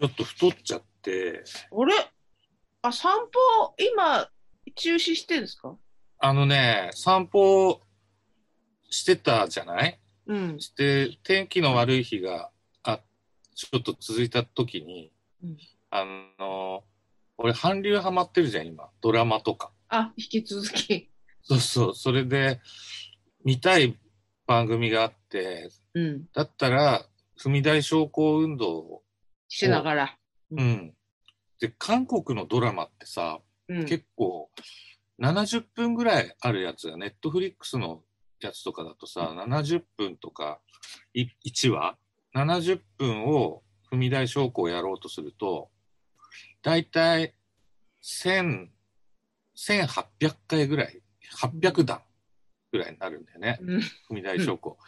ちょっと太っちゃって、あれ？あ、散歩、今、中止してんですか？あのね、散歩してたじゃない？うん。して、天気の悪い日が、あ、ちょっと続いた時に、うんあの、俺、韓流ハマってるじゃん、今。ドラマとか。あ、引き続き。そうそう。それで、見たい番組があって、うん。だったら、踏み台昇降運動を、しながら。うんうん。で、韓国のドラマってさ、うん。結構、70分ぐらいあるやつが、ネットフリックスのやつとかだとさ、70分とか、い1話 ?70 分を踏み台昇降やろうとすると、だいたい1000、1800回ぐらい、800段ぐらいになるんだよね、うん。は踏み台昇降。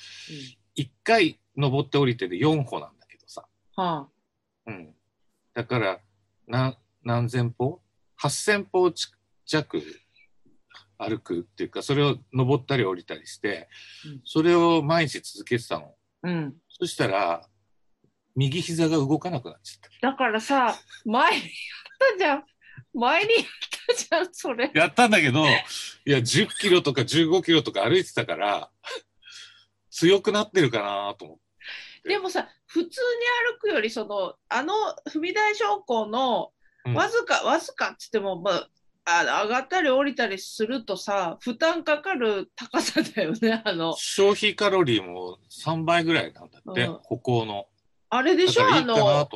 1回登って降りてで4歩なんだけどさ。あ。うん。だから、な何千歩 ?8000 歩ち弱歩くっていうか、それを登ったり降りたりしてうん、それを毎日続けてたの。うん。そしたら、右膝が動かなくなっちゃった。だからさ、前にやったじゃん。前にやったじゃん、それ。やったんだけど、いや、10キロとか15キロとか歩いてたから、強くなってるかなと思って。でもさ、普通に歩くより、その、あの踏み台昇降のうん。わずか、わずかっつっても、まあ、あ上がったり降りたりするとさ、負担かかる高さだよね、あの、消費カロリーも3倍ぐらいなんだって、うん。歩行の。あれでしょ、あの。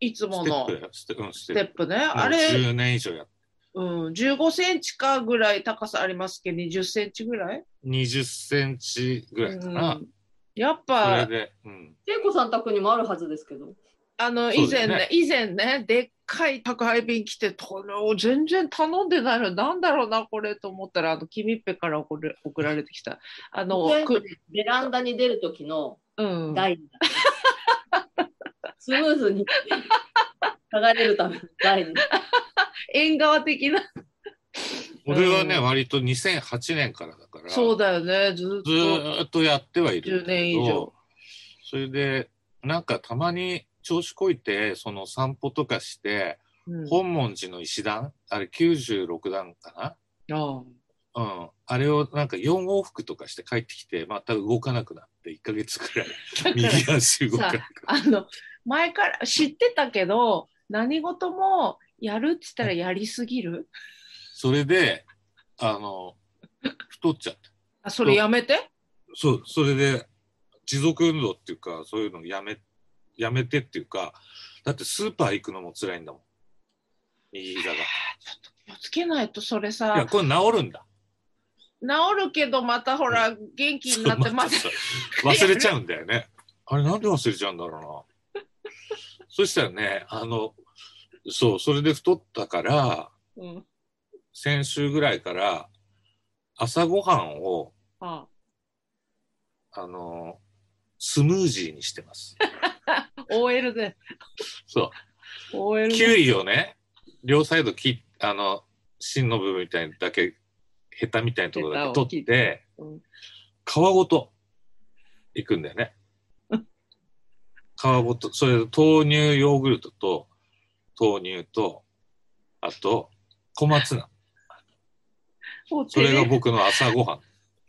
いつもの。ステップね。あれ、10年以上やっうん、15センチかぐらい高さありますけ？ど、20センチぐらい？20センチぐらいかな。うんやっそぱれ、で、うん。恵子さん宅にもあるはずですけど。あの、以前ね、以前ね、でっかい宅配便来て、これを全然頼んでないの、なんだろうな、これと思ったら、あの、君っぺから送る送られてきた。あの、くベランダに出る時のうん。スムーズに剥がれるための台に。縁側的な。俺はね、うん割と2008年からだから、そうだよね、ずっずーっとやってはいるん10だけど。年以上。それで、なんかたまに調子こいて、その散歩とかして、うん本門寺の石段、あれ96段かな？ああうん。あれをなんか4往復とかして帰ってきて、また動かなくなって、1ヶ月くらい、右足動かなくなって。あの、前から知ってたけど、何事もやるって言ったらやりすぎる？それで、あの、太っちゃった。あ、それやめて？そう、それで、持続運動っていうか、そういうのやめ、やめてっていうか、だってスーパー行くのも辛いんだもん。右膝が。い気をつけないと、それや、さ、これ治るんだ。治るけど、またほら、元気になって、また、そう忘れちゃうんだよね。あれ、なんで忘れちゃうんだろうな。そしたらね、あの、そう、それで太ったから、うん。先週ぐらいから、朝ごはんを、ああの、スムージーにしてます。あ OL で、そう。OL キウで。イをね、両サイド切っ、あの、芯の部分みたいなだけ、ヘタみたいなところだけ取って、うん皮ごといくんだよね。皮ごと、それで豆乳ヨーグルトと、豆乳と、あと、小松菜。それが僕の朝ごはん。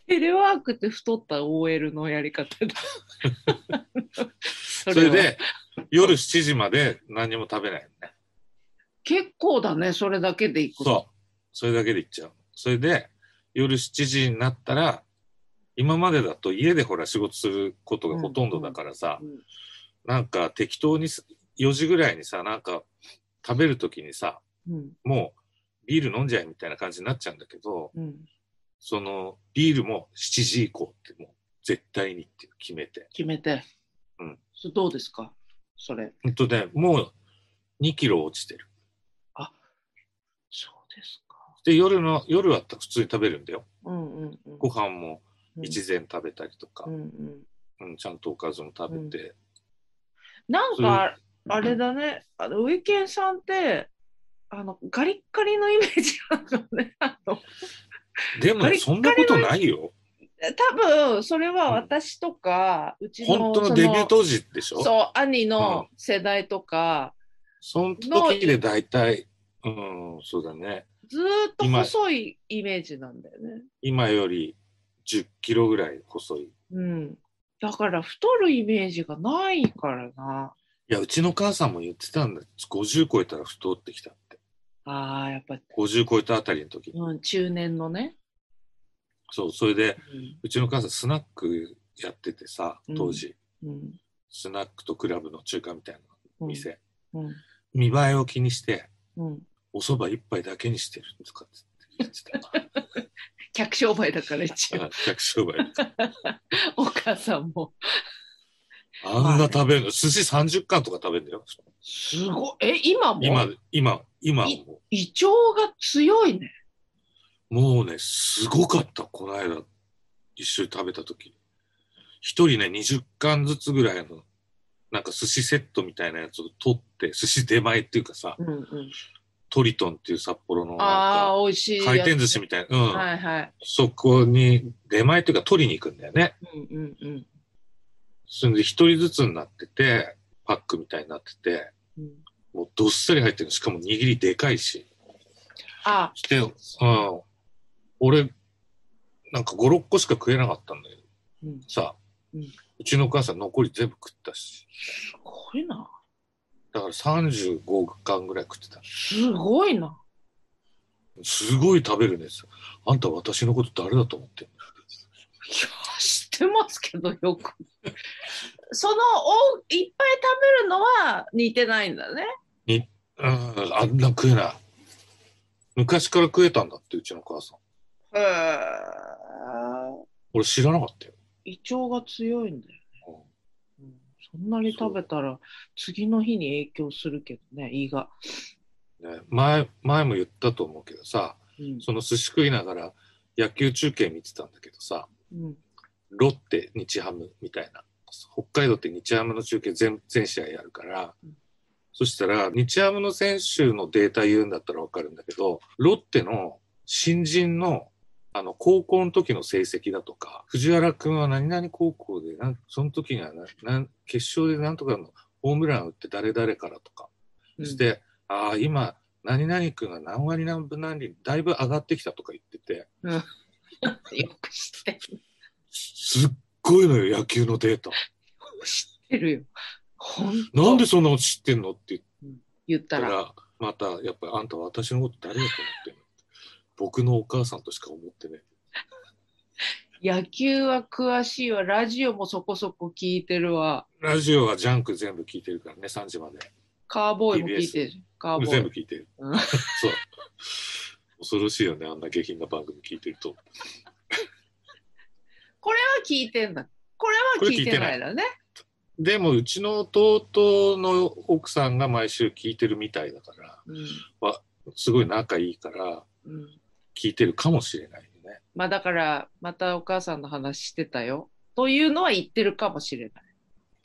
テレワークって太った OL のやり方だ。そ それはで、夜7時まで何も食べないのね。結構だね、それだけでいくと。そう。それだけでいっちゃう。それで、夜7時になったら、今までだと家でほら仕事することがほとんどだからさ、うんなんか適当にす4時ぐらいにさ、なんか食べるときにさ、うんもうビール飲んじゃえみたいな感じになっちゃうんだけど、うんそのビールも7時以降ってもう絶対にって決めて。決めて。うんそどうですか？それ。ほんとね、もう2キロ落ちてる。そうですか。で、夜の、夜は普通に食べるんだよ。うんうんうん。ご飯もうん一膳食べたりとかう、んうん。うんちゃんとおかずも食べて。なんか、あれだね、あの、ウィケンさんって、あの、ガリッガリのイメージあるのね。あのでもそんなことないよ。多分、それは私とか、うちの、本当のデビューそ当時でしょ？のそう、兄の世代とか、その時で大体、うん、そうだね。ずーっと細いイメージなんだよね。今より10キロぐらい細い。うん。だから太るイメージがないからな。いや、うちの母さんも言ってたんだ。50超えたら太ってきたって。ああ、やっぱ、50超えたあたりの時に。うん、中年のね。そう、それで、うんうちの母さんスナックやっててさ、当時。うん。スナックとクラブの中華みたいなうん。店。うん。見栄えを気にして、うん。お蕎麦一杯だけにしてるとかって言ってた。客商売だから一応。あ客商売。お母さんも。あんな食べるの、寿司30貫とか食べるんだよ。すごい。え、今も？今、今、今いも胃腸が強いね。う、もうね、すごかった、この間、一緒に食べた時。一人ね、20貫ずつぐらいの、なんか寿司セットみたいなやつを取って、寿司出前っていうかさ、うんうん。トリトンっていう札幌のあかあ、美味しい。回転寿司みたいな、うん、はいはい。そこに出前っていうか取りに行くんだよね。うんうんうん。それで一人ずつになってて、パックみたいになってて、うん、もうどっさり入ってるのしかも握りでかいし。あ、して、うん、俺、なんか5、6個しか食えなかったんだけど、うん、すさ、ううんちのお母さん残り全部食ったし、ごいな。だから35貫ぐらい食ってた。すごいな。すごい食べるんですよ。あんた私のこと誰だと思ってんの？いや、知ってますけど、よく。そのお、いっぱい食べるのは似てないんだね。うん、あんな食えない。昔から食えたんだって、うちの母さん。へえ。俺知らなかったよ。胃腸が強いんだよね。うんそんなに食べたら次の日に影響するけどね、胃が。ね、前、前も言ったと思うけどさ、うんその寿司食いながら野球中継見てたんだけどさ、うんロッテ、日ハムみたいな。北海道って日ハムの中継全全試合やるから、うん。そしたら日ハムの選手のデータ言うんだったらわかるんだけど、ロッテの新人のあの高校の時の成績だとか、藤原君は何々高校でなん、その時にはななん決勝でなんとかのホームラン打って誰々からとか、うん。そして、ああ、今、何々君が何割何分何厘、だいぶ上がってきたとか言ってて、よく知ってる。すっごいのよ、野球のデータ。知ってるよ。なんでそんなの知ってんのって言ったら。言ったら、また、やっぱりあんた私のこと誰だと思ってんの僕のお母さんとしか思ってね。野球は詳しいわ。ラジオもそこそこ聞いてるわ。ラジオはジャンク全部聞いてるからね、3時まで。カーボーイも聞いてる。カーボーイ。全部聞いてる。うんそう。恐ろしいよね、あんな下品な番組聞いてると。これは聞いてんだ。これは聞いてないだね。でも、うちの弟の奥さんが毎週聞いてるみたいだから、うんすごい仲いいから、うん聞いてるかもしれないよね。まあだから、またお母さんの話してたよ。というのは言ってるかもしれない。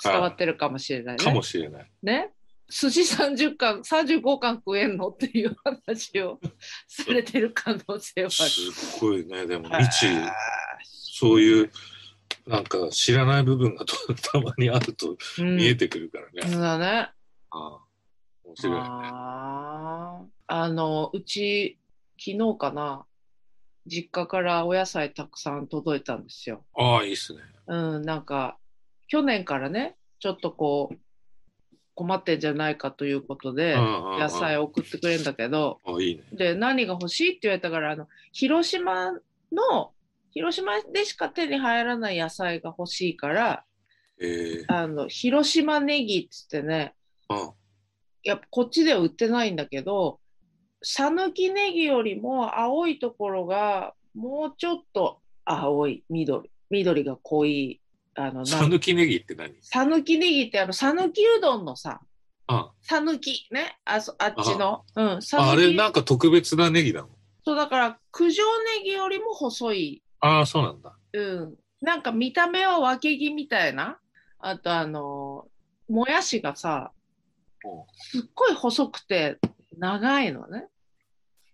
伝わってるかもしれないね。かもしれない。ね？寿司30貫、35貫食えんのっていう話をされてる可能性はあすっごいね、でもる。未知、そういう、なんか知らない部分がと たまにあるとうん見えてくるからね。そうだね。ああ面白いね。あの、うち、昨日かな、実家からお野菜たくさん届いたんですよ。ああ、いいっすね。うん、なんか、去年からね、ちょっとこう、困ってんじゃないかということで、野野菜を送ってくれるんだけど、あいいね。で、何が欲しいって言われたから、あの、広島の、広島でしか手に入らない野菜が欲しいから、ええあの、広島ネギっつってね、うん。やっぱこっちでは売ってないんだけど、さぬきネギよりも青いところがもうちょっと青い、緑、緑が濃い、あの、さぬきネギって何？さぬきネギってあの、さぬきうどんのさ、あさぬきね、あそあっちの、うん、あれなんか特別なネギなの？そうだから、九条ネギよりも細い、ああ、そうなんだ。うん、なんか見た目は分け木みたいな、あとあの、もやしがさ、う。んすっごい細くて長いのね。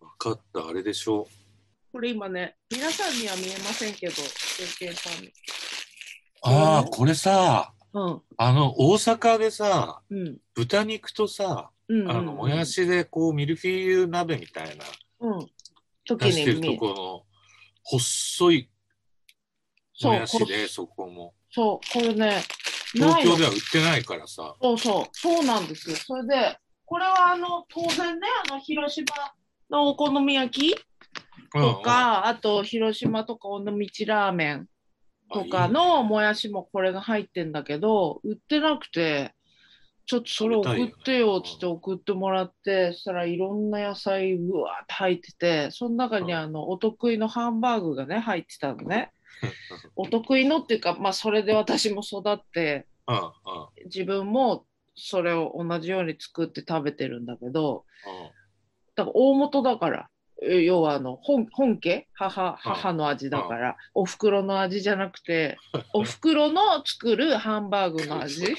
分かった、あれでしょ。これ今ね、皆さんには見えませんけど、経験さんに。ああ、うんこれさ、うん、あの、大阪でさ、うん、豚肉とさ、うんうんうん。あの、もやしでこう、ミルフィーユ鍋みたいな、うん。時出してるとこの、細いそうもやしで、そこも。そう、これね、東京では売ってないからさ。そうそう、そうなんですよ。それで、これはあの、当然ね、あの、広島のお好み焼きとか、あと、広島とか尾道ラーメンとかのもやしもこれが入ってんだけど、売ってなくて、ちょっとそれ送ってよっつって送ってもらって、そしたらいろんな野菜うわーって入ってて、その中にあの、お得意のハンバーグがね、入ってたのね。お得意のっていうか、まあ、それで私も育って、自分もそれを同じように作って食べてるんだけど、だから大元だから、え要はあの本本家？母母の味だから、お袋の味じゃなくて、お袋の作るハンバーグの味？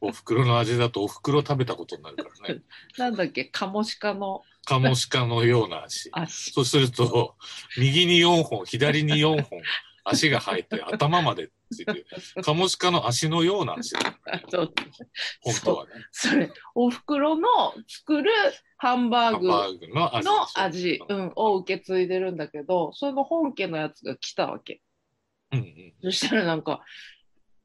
お袋の味だとお袋食べたことになるからね。なんだっけ、カモシカの？カモシカのような足。味。そうすると、右に4本、左に4本、足が生えて頭までついてる。カモシカの足のような足だ。そう本当はね。それ、お袋の作るハンバーグの味。の味、うん、を受け継いでるんだけど、その本家のやつが来たわけ。うんうん。そしたらなんか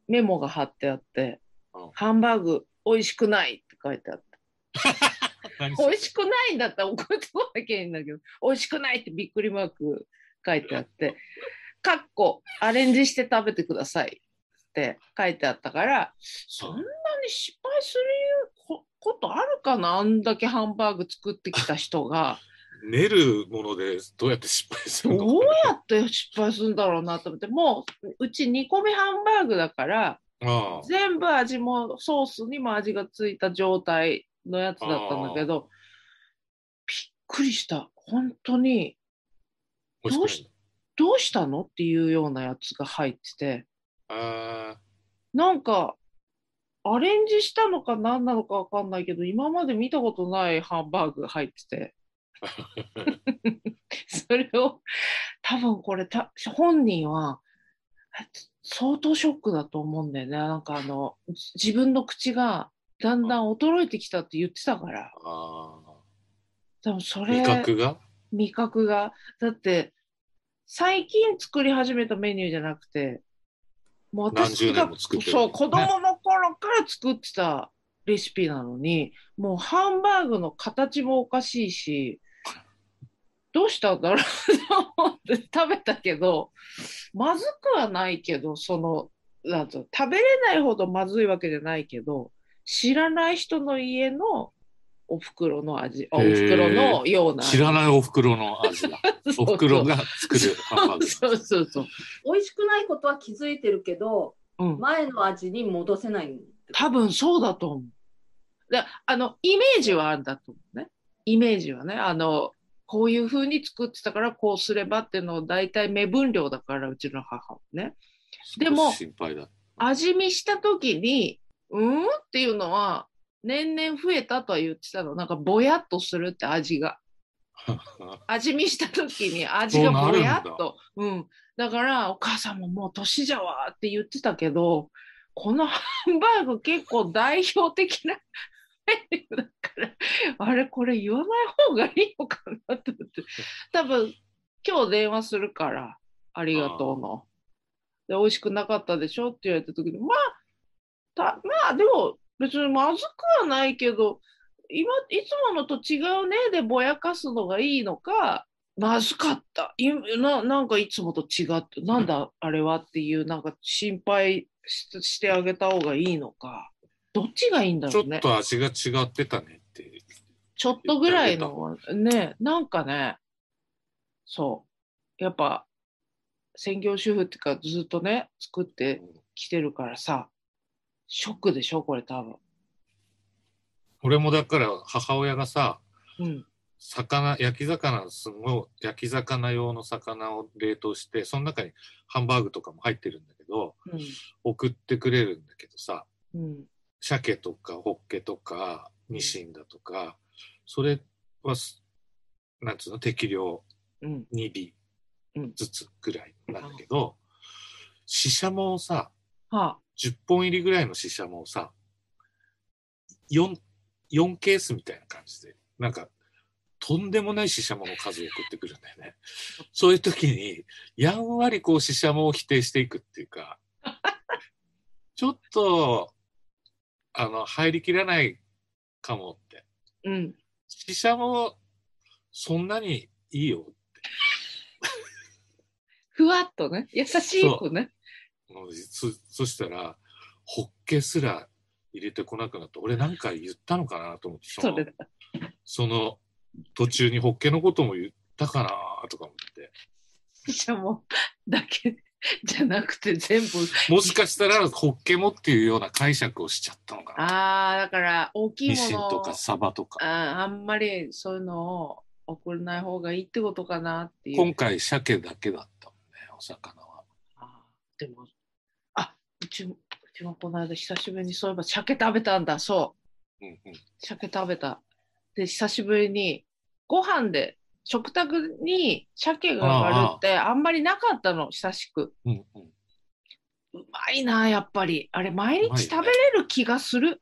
メモが貼ってあってうん「ハンバーグ美味しくない」って書いてあって 何それ？美味しくないんだったら送ってこなきゃいいんだけど美味しくないってびっくりマーク書いてあって「かっこアレンジして食べてください」って書いてあったからそんなに失敗するこことあるかな？あんだけハンバーグ作ってきた人が。練るものでどうやって失敗するの？どうやって失敗するんだろうなと思って。もううち煮込みハンバーグだから全部味もソースにも味がついた状態のやつだったんだけどびっくりした。本当に。美味しどうしたの？っていうようなやつが入ってて。あなんかアレンジしたのか何なのか分かんないけど今まで見たことないハンバーグが入ってて。それを多分これた本人は相当ショックだと思うんだよね。なんかあの自分の口がだんだん衰えてきたって言ってたから。多分そあ。れ味覚が？味覚が。だって最近作り始めたメニューじゃなくてもう何十がそう子供の頃から作ってたレシピなのにもうハンバーグの形もおかしいしどうしたんだろうと思って 食べたけどまずくはないけどそのなんと食べれないほどまずいわけじゃないけど知らない人の家のお袋の味あお袋のような味知らないお袋の味だ。お袋が作るハンバーグ。そうそうそう。美味しくないことは気づいてるけど、うん、前の味に戻せない。多分そうだと思う。であのイメージはあるんだと思うね。イメージはね。あのこういう風に作ってたからこうすればっていうのを大体目分量だからうちの母はね。でも心配だ。味見した時にうんっていうのは年々増えたとは言ってたの。なんかぼやっとするって味が。味見した時に味がぼやっそう。うん。だから、お母さんももう年じゃわって言ってたけど、このハンバーグ結構代表的なだから、あれこれ言わない方がいいのかなって思って。多分、今日電話するから、ありがとうの。で、美味しくなかったでしょって言われた時に、まあ、たまあでも別にまずくはないけど、今いつものと違うねでぼやかすのがいいのかまずかった。いななんかいつもと違ってなんだあれはっていうなんか心配ししてあげた方がいいのか。どっちがいいんだちょっろうねと味が違ってたねって。ちょっとぐらいのねなんかねそう。やっぱ専業主婦っていうかずっとね作ってきてるからさショックでしょこれ多分。俺もだから母親がさ、うん。魚、焼き魚、すごい、焼き魚用の魚を冷凍して、その中にハンバーグとかも入ってるんだけど、送ってくれるんだけどさ、うん。うん鮭とかホッケとかニシンだとか、それはす、なんつうの、適量うん。2うん。尾ずつぐらいなんだけど、シシャモをさ、はあ10本入りぐらいのシシャモをさ、4 4ケースみたいな感じで、なんか、とんでもないシシャモの数を送ってくるんだよね。そういう時に、やんわりこうシシャモを否定していくっていうか、ちょっと、あの、入りきらないかもって。うん。シシャモ、そんなにいいよ。ふわっとね、優しくね。そそしたら、ホッケすら入れてこなくなって、俺なんか言ったのかなと思って、そのその途中にホッケのことも言ったかなとか思って。じゃもうだけじゃなくて全部。もしかしたらホッケもっていうような解釈をしちゃったのかな。ああ、だから大きいニシンものとかサバとか。あーあんまりそういうのを送らない方がいいってことかなっていう。今回鮭だけだったもんね、お魚は。あーでも、ちうちもこの間久しぶりにそういえば鮭食べたんだ、そう。うんうん。鮭食べた。で、久しぶりにご飯で食卓に鮭があるってあんまりなかったの、久しく。うんうん。うまいな、やっぱり。あれ、毎日食べれる気がする。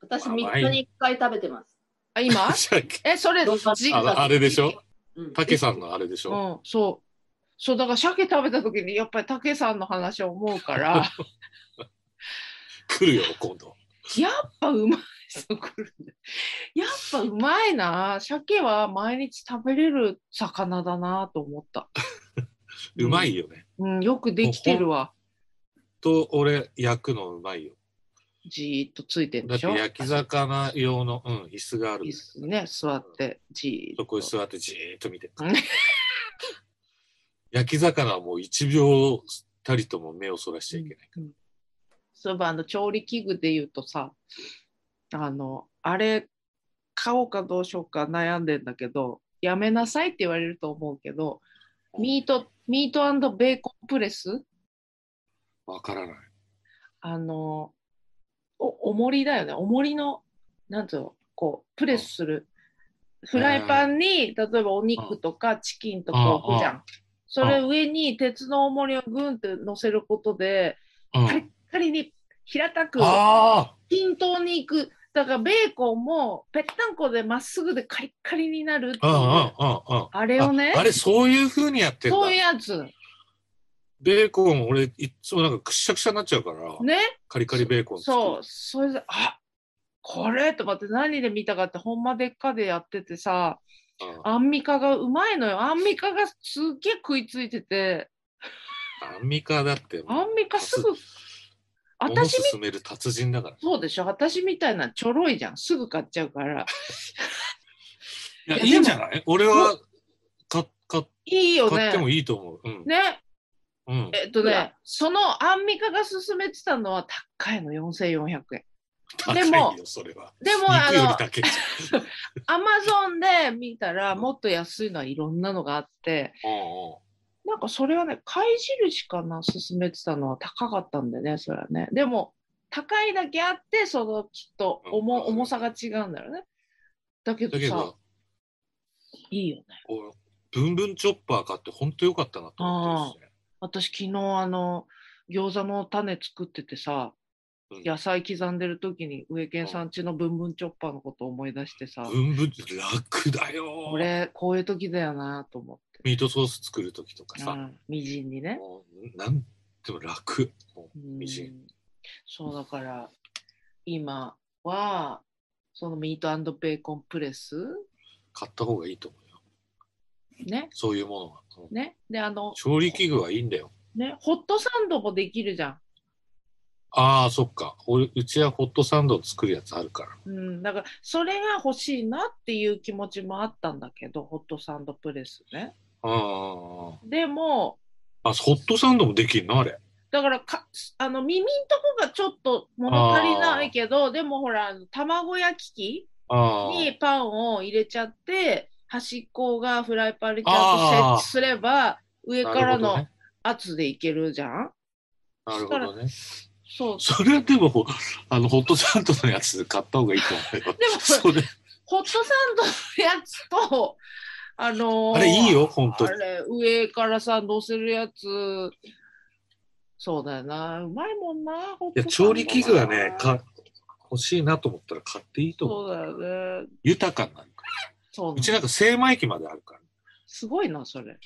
私まあ3日に1回食べてます。あ、今？鮭え、それ、あれでしょ？うん竹さんのあれでしょ、うん、そう。そう、だから鮭食べた時にやっぱり竹さんの話を思うから、来るよ、今度。やっぱうまい。そう来るんだやっぱうまいな。鮭は毎日食べれる魚だなと思った。うまいよね。うん、よくできてるわ。と、俺、焼くのうまいよ。じーっとついてるだってでしょ。焼き魚用の、うん、椅子があるんいいっですすね、座って、じーっと。そこに座ってじーっと見てうん。焼き魚はもう1秒たりとも目をそらしちゃいけない。そういえばあの調理器具で言うとさ、あの、あれ買おうかどうしようか悩んでんだけど、やめなさいって言われると思うけど、ミート、ミートベーコンプレス？わからない。あの、お、重りだよね。重りの、なんつうの、こう、プレスする。フライパンに、例えばお肉とかチキンとか置くじゃん。それ上に鉄の重りをグンって乗せることで、うんカリッカリに平たくあ均等にいく。だからベーコンもぺったんこでまっすぐでカリッカリになるっていう。あ、れをねあ、あれ、そういう風にやってんだ。そういうやつ。ベーコン、俺、いっつもなんかくっしゃくしゃになっちゃうから、ね？カリカリベーコンそう。それで、あこれ？とかって何で見たかって、ほんまでっかでやっててさ、うんアンミカがうまいのよ。アンミカがすっげえ食いついてて、アンミカだって、アンミカすぐ、物私み、進める達人だから。そうでしょ私みたいなちょろいじゃん。すぐ買っちゃうから。いや、いやいいんじゃない？俺は、か、か、いいよ買ってもね。いいと思う。うん。ね。うん。えっとね、そのアンミカが勧めてたのは高いの、4400円。でもよ、それは。でも、あの、アマゾンで見たら、もっと安いのはいろんなのがあって。うんうんなんかそれはね、貝印かな、勧めてたのは高かったんだよね、それはね。でも、高いだけあって、そのきっと重,、うん重さが違うんだよね。だけどさいいよね。俺ブンブンチョッパー買って本当よかったなと思ってるしね。私、昨日、あの、餃子の種作っててさ、うん野菜刻んでる時に植健さんちのブンブンチョッパーのことを思い出してさ、ブンブン楽だよ。俺、こういう時だよなと思って。ミートソース作るときとかさ、うん、みじんにね。もうなんでも楽。もみじん。そうだから、今は、そのミートベーコンプレス？買った方がいいと思うよ。ね？そういうものは。うんね？で、あの、調理器具はいいんだよ。ね、ホットサンドもできるじゃん。ああ、そっか。俺うちはホットサンドを作るやつあるから。うん。だから、それが欲しいなっていう気持ちもあったんだけど、ホットサンドプレスね。ああ。でも、あ、ホットサンドもできるの？あれ。だからか、あの、耳んとこがちょっと物足りないけど、でもほら、卵焼き器あにパンを入れちゃって、端っこがフライパンにちゃんと設置すれば、上あ。からの圧でいけるじゃん。なるほどね。そう。それはでも、ほあの、ホットサンドのやつ買った方がいいと思うよ。でも それ、ホットサンドのやつと、あのーあれいいよ、本当に。あれ、上からさ、乗せるやつ、そうだよな。うまいもんな、ホッいや、トサンドな調理器具はね、か、欲しいなと思ったら買っていいと思う。そうだよね。豊かになるから。そううちなんか精米機まであるから。すごいな、それ。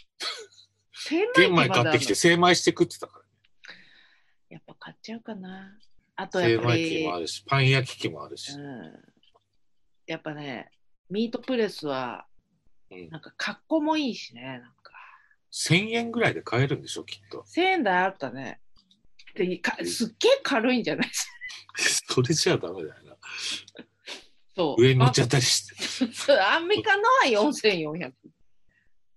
精玄米米機まであるの買ってきて精米して食ってたからね。やっぱ買っちゃうかな。あと精やっぱり、もあるし、パン焼き器もあるし。うん、やっぱね、ミートプレスは、うんなんか格好もいいしね、なんか。1000円ぐらいで買えるんでしょ、きっと。1000円台あったね。でかすっげえ軽いんじゃない？ですか。それじゃダメだよな。そう。上に乗っちゃったりして。アンミカのは4400。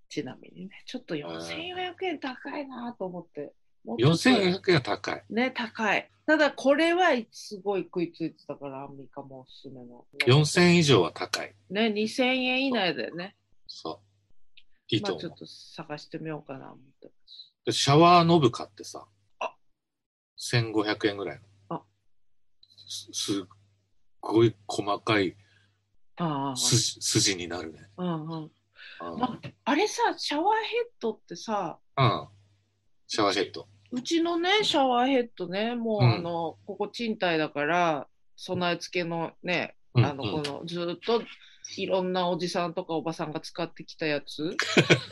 ちなみにね、ちょっと4400円高いなと思って。もうちょっと4400円は高い。ね、高い。ただこれはすごい食いついてたから、アンミカもおすすめの。4000円以上は高い。ね、2000円以内だよね。そう。いいと思う。まあちょっと探してみようかな思ってます。でシャワーノブ買ってさあ、1500円ぐらいの。あすすっごい細かいああ筋筋になるね。ああ、うんうん。うんああれさ、シャワーヘッドってさ、うん。シャワーヘッド。うちのね、シャワーヘッドね、もう、うん。あの、ここ賃貸だから、備え付けのね、うん。あの、うん。この、ずーっと、いろんなおじさんとかおばさんが使ってきたやつ？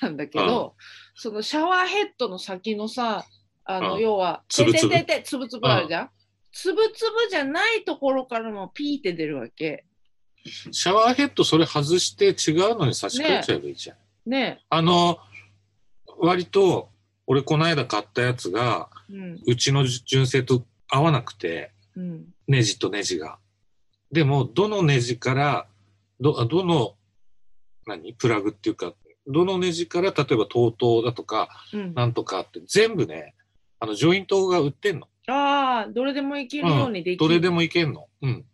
なんだけど、そのシャワーヘッドの先のさ、あの、うん。要は、つぶつぶつぶつぶあるじゃん、つぶつぶじゃないところからもピーって出るわけ。シャワーヘッドそれ外して違うのに差し替えちゃえばいいじゃん。ねあの、割と、俺この間買ったやつが、うん、うちの純正と合わなくて、うん、ネジとネジが。でも、どのネジから、ど、どの、何？プラグっていうか、どのネジから、例えば TOTO だとか、うん。なんとかって、全部ね、あの、ジョイントが売ってんの。ああ、どれでもいけるようにできる。どれでもいけんの。うん。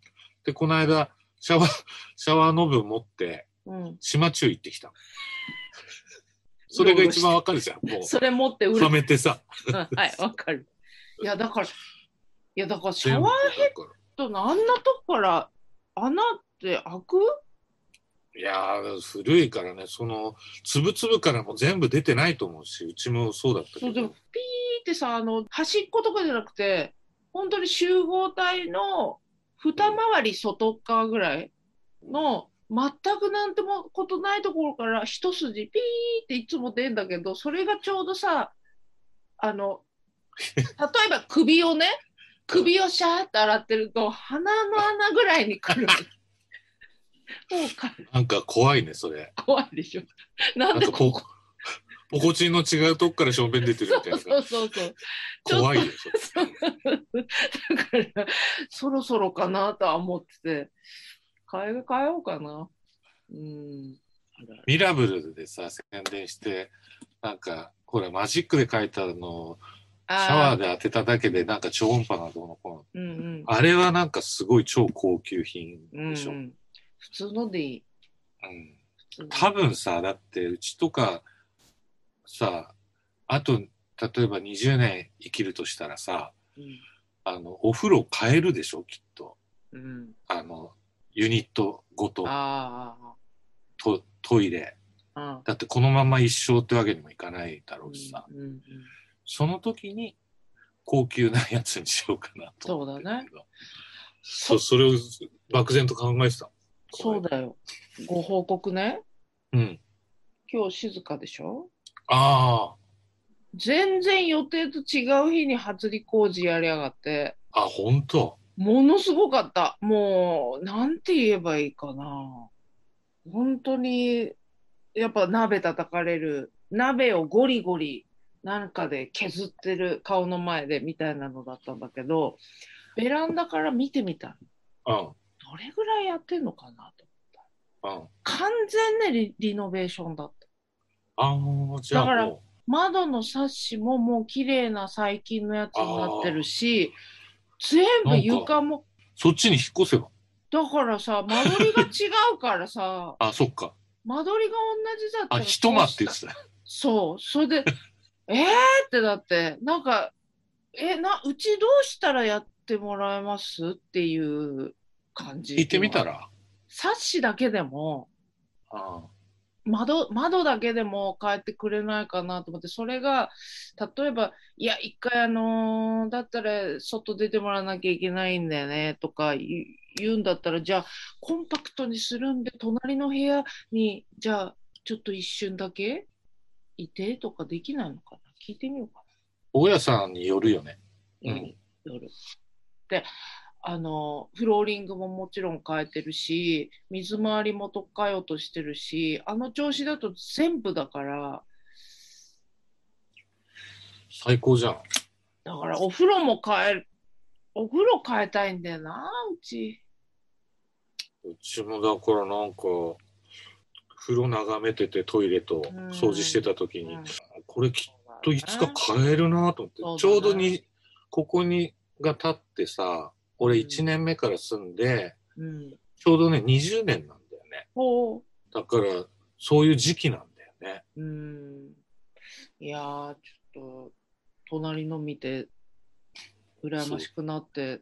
で、この間、シャワー、シャワーノブ持って、うん。島中行ってきたの。それが一番わかるじゃん。もう、それ持って売るは。めてさ。う んはい、わかる。いや、だから、いや、だからシャワーヘッドのあんなとこから穴って開く？いやー、古いからね、その、つぶつぶからも全部出てないと思うし、うちもそうだったそう、けどでも、。ピーってさ、あの、端っことかじゃなくて、本当に集合体の二回り外側ぐらいの、全くなんてもことないところから一筋ピーっていつも出んだけど、それがちょうどさ、あの、例えば首をね、首をシャーって洗ってると、鼻の穴ぐらいに来る。もうかなんか怖いね、それ。怖いでしょ。ななんで？ここポコチンの違うとこから正面出てるみたいな。そうそうそう。怖いよ、それ。だから、そろそろかなとは思ってて、変え、変えようかな。うん。ミラブルでさ、宣伝して、なんか、ほら、マジックで書いたのをシャワーで。で当てただけで、なんか超音波などうのこうの。うんうん。あれはなんかすごい超高級品うんでしょ。うんうん、普通のでいい。普通の多分さ、だってうちとかさ、あと、例えば20年生きるとしたらさ、うん。あの、お風呂変えるでしょ、きっと。うん。あの、ユニットごと、あトトイレ。あ。だってこのまま一生ってわけにもいかないだろうんうしさ。うんうん。その時に高級なやつにしようかなと思ってるけど。そそれを漠然と考えてた。そうだよ。ご報告ね。うん。今日静かでしょ？あ全然予定と違う日に初り工事やりやがって、あ、あ、本当？ものすごかった。もう、なんて言えばいいかな。本当に、やっぱ鍋叩かれる、鍋をゴリゴリなんかで削ってる顔の前でみたいなのだったんだけど、ベランダから見てみた。うん。どれぐらいやってんのかなと。うん。完全ねリ、リノベーションだった。ああ、じゃだから窓のサッシももう綺麗な最近のやつになってるし、全部床も、う、そっちに引っ越せば。だからさ、間取りが違うからさ、あ、そっか。間取りが同じだったあ、ら一間って言ってた。そう、それで、えー？ってだって、なんか、え、な、うちどうしたらやってもらえます？っていう感じ。聞いてみたら？サッシだけでも、あ窓窓だけでも変えてくれないかなと思ってそれが例えばいや一回あのーだったら外出てもらわなきゃいけないんだよねとか言うんだったらじゃあコンパクトにするんで隣の部屋にじゃあちょっと一瞬だけいてとかできないのかな？聞いてみようか大家さんによるよね。な、うん夜であのフローリングももちろん変えてるし水回りも取っ替えようとしてるしあの調子だと全部だから。最高じゃん。だからお風呂も変えるお風呂変えたいんだよなうち。うちもだからなんか、風呂眺めててトイレと掃除してた時に、うん。これきっといつか変えるなと思って、ね。ちょうどに、ここにが経ってさ、俺うん。1年目から住んで、うん。ちょうどね、20年なんだよね。ほう。だから、そういう時期なんだよね。うん。いやー、ちょっと、隣の見て、羨ましくなって、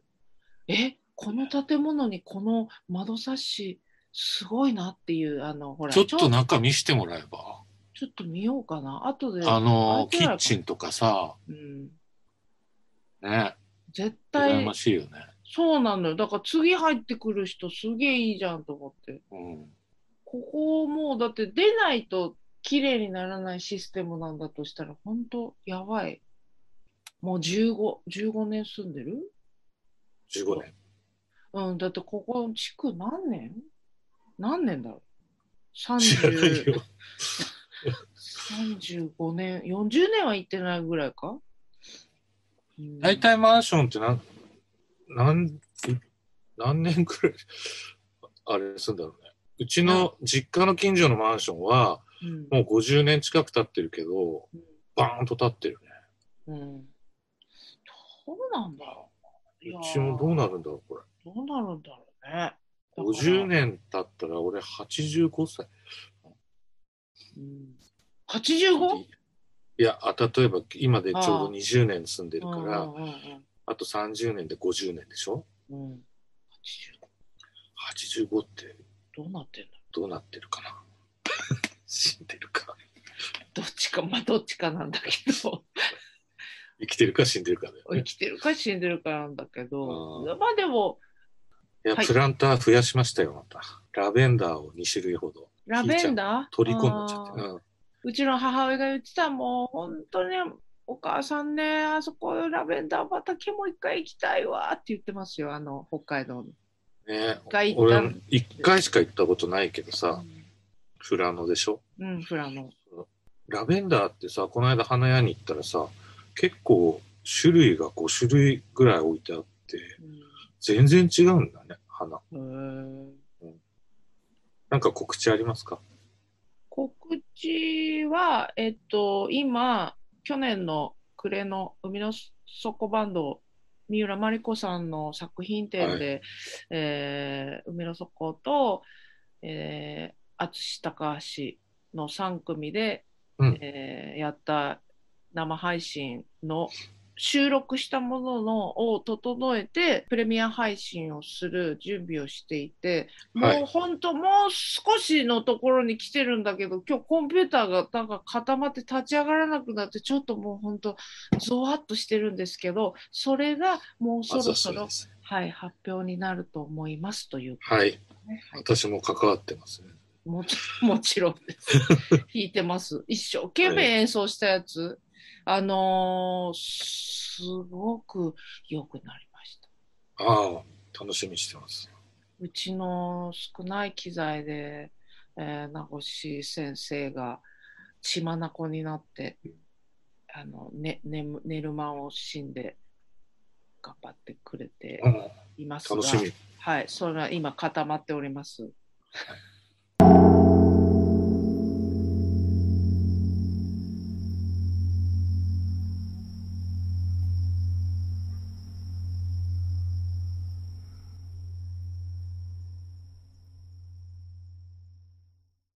え、この建物にこの窓サッシ、すごいなっていう、あの、ほら、ちょっと中見してもらえば？ちょっと見ようかな。後で、あの、キッチンとかさ、うん、ね、絶羨対ま、しいよね。そうなのよ。だから次入ってくる人、すげえいいじゃんと思って。うん。ここもう、だって出ないと綺麗にならないシステムなんだとしたら、本当やばい。もう15、15年住んでる？15年。うん、だってここ、地区何年？何年だろう？知らない30よ。35年、40年は行ってないぐらいか、うん大体マンションって何、何、何年くらい、あれすんだろうね。うちの実家の近所のマンションは、うんもう50年近く経ってるけど、バーンと経ってるね。うん、どうなんだろううちもどうなるんだろう、これ。どうなるんだろうね。だから50年経ったら俺85歳。うん、85? いや、あ例えば今でちょうあど20年住んでるから、うんうんうんあと30年で50年でしょ？うんうん、85 ?85 ってどうなってんのどうなってるかな？死んでるか。どっちか、まあどっちかなんだけど、生きてるか死んでるかだよね。生きてるか死んでるかなんだけど、うんまあでも、いや、はいプランター増やしましたよ、また。ラベンダーを2種類ほど。ラベンダー？取り込んでちゃって。うんうちの母親が言ってた、もう本当にお母さんね、あそこラベンダー畑もう一回行きたいわって言ってますよ、あの北海道の。ね回行った俺、1回しか行ったことないけどさ、富良野でしょ？うん、フラの。ラベンダーってさ、この間花屋に行ったらさ、結構種類が5種類ぐらい置いてあって、全然違うんだね、花。うん、なんか告知ありますか？告知は、えっと、今、去年の暮れの海の底バンド、三浦真理子さんの作品展で、えー海の底と、えー、淳高橋の3組で、うん。えーやった生配信の収録したもののを整えてプレミア配信をする準備をしていて、はいもう本当もう少しのところに来てるんだけど今日コンピューターがなんか固まって立ち上がらなくなってちょっともう本当ゾワッとしてるんですけどそれがもうそろそろ。はい、発表になると思いますというはい。ね、はい私も関わってますね。もち もちろんです。弾いてます。一生懸命演奏したやつ、あのーすごく良くなりました。ああ、楽しみにしてます。うちの少ない機材で、えー名越先生が血眼になって、あの、ね、眠寝る間を惜しんで頑張ってくれてうんいますが、楽しみ。はい、それは今固まっております。